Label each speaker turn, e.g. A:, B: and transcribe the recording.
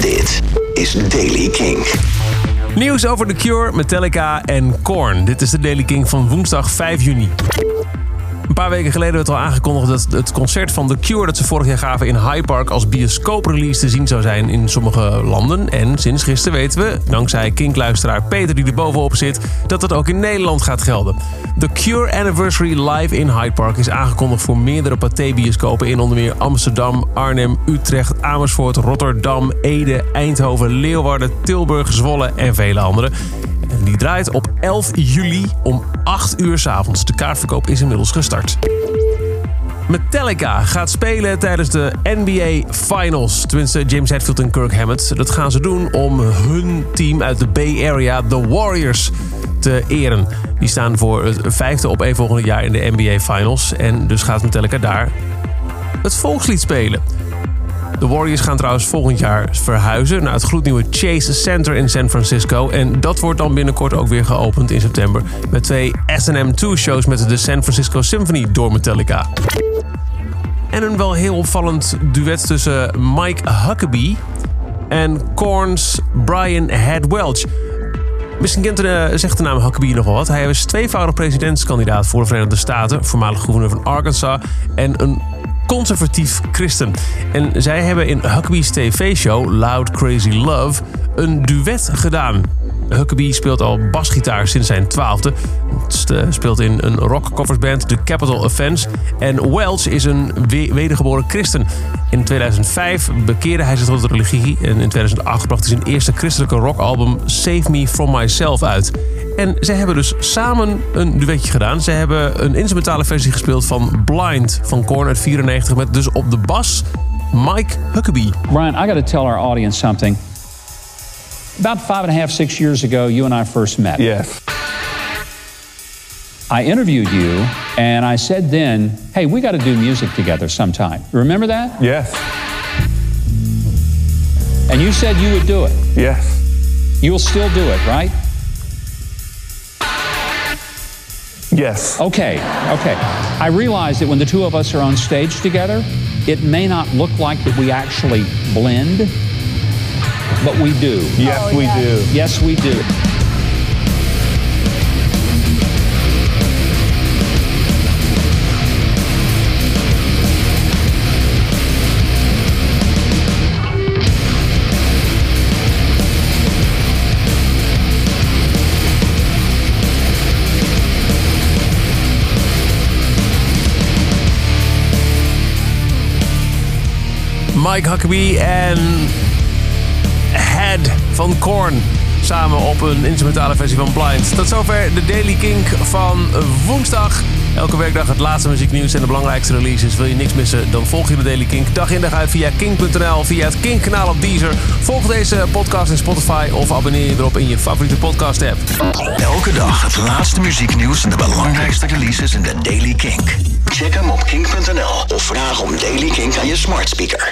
A: Dit is Daily King.
B: Nieuws over The Cure, Metallica en Korn. Dit is de Daily King van woensdag 5 juni. Een paar weken geleden werd al aangekondigd dat het concert van The Cure... dat ze vorig jaar gaven in Hyde Park als bioscooprelease te zien zou zijn in sommige landen. En sinds gisteren weten we, dankzij Kink-luisteraar Peter die er bovenop zit... dat dat ook in Nederland gaat gelden. The Cure Anniversary Live in Hyde Park is aangekondigd voor meerdere Pathé-bioscopen... in onder meer Amsterdam, Arnhem, Utrecht, Amersfoort, Rotterdam, Ede, Eindhoven, Leeuwarden, Tilburg, Zwolle en vele andere... En die draait op 11 juli om 8 uur s avonds. De kaartverkoop is inmiddels gestart. Metallica gaat spelen tijdens de NBA Finals. Tenminste, James Hetfield en Kirk Hammett. Dat gaan ze doen om hun team uit de Bay Area, de Warriors, te eren. Die staan voor het vijfde op een volgende jaar in de NBA Finals. En dus gaat Metallica daar het volkslied spelen. De Warriors gaan trouwens volgend jaar verhuizen naar het gloednieuwe Chase Center in San Francisco. En dat wordt dan binnenkort ook weer geopend in september. Met twee SM2-shows met de San Francisco Symphony door Metallica. En een wel heel opvallend duet tussen Mike Huckabee en Korn's Brian Head Welch. Misschien kent de, zegt de naam Huckabee nog wel wat. Hij is tweevoudig presidentskandidaat voor de Verenigde Staten, voormalig gouverneur van Arkansas en een conservatief christen. En zij hebben in Huckabee's tv-show Loud Crazy Love een duet gedaan. Huckabee speelt al basgitaar sinds zijn twaalfde. Speelt in een rock coversband, The Capital Offense. En Welch is een wedergeboren christen. In 2005 bekeerde hij zich tot de religie. En in 2008 bracht hij zijn eerste christelijke rockalbum Save Me From Myself uit. En ze hebben dus samen een duetje gedaan. Ze hebben een instrumentale versie gespeeld van Blind van uit 94... met dus op de bas Mike Huckabee.
C: Ryan, I gotta tell our audience something. About five and a half, six years ago, you and I first met.
D: Yes.
C: I interviewed you, and I said then, hey, we got to do music together sometime. Remember that?
D: Yes.
C: And you said you would do it.
D: Yes.
C: You will still do it, right?
D: Yes.
C: Okay, okay. I realize that when the two of us are on stage together, it may not look like that we actually blend, but we do.
D: Yes,
E: Oh,
D: we
E: yeah.
D: do.
C: Yes, we do.
B: Mike Huckabee en Head van Korn. Samen op een instrumentale versie van Blind. Tot zover de Daily Kink van woensdag. Elke werkdag het laatste muzieknieuws en de belangrijkste releases. Wil je niks missen, dan volg je de Daily Kink dag in dag uit via kink.nl, via het Kink-kanaal op Deezer. Volg deze podcast in Spotify of abonneer je erop in je favoriete podcast-app.
A: Elke dag het laatste muzieknieuws en de belangrijkste releases in de Daily Kink. Check hem op kink.nl of vraag om Daily Kink aan je smart speaker.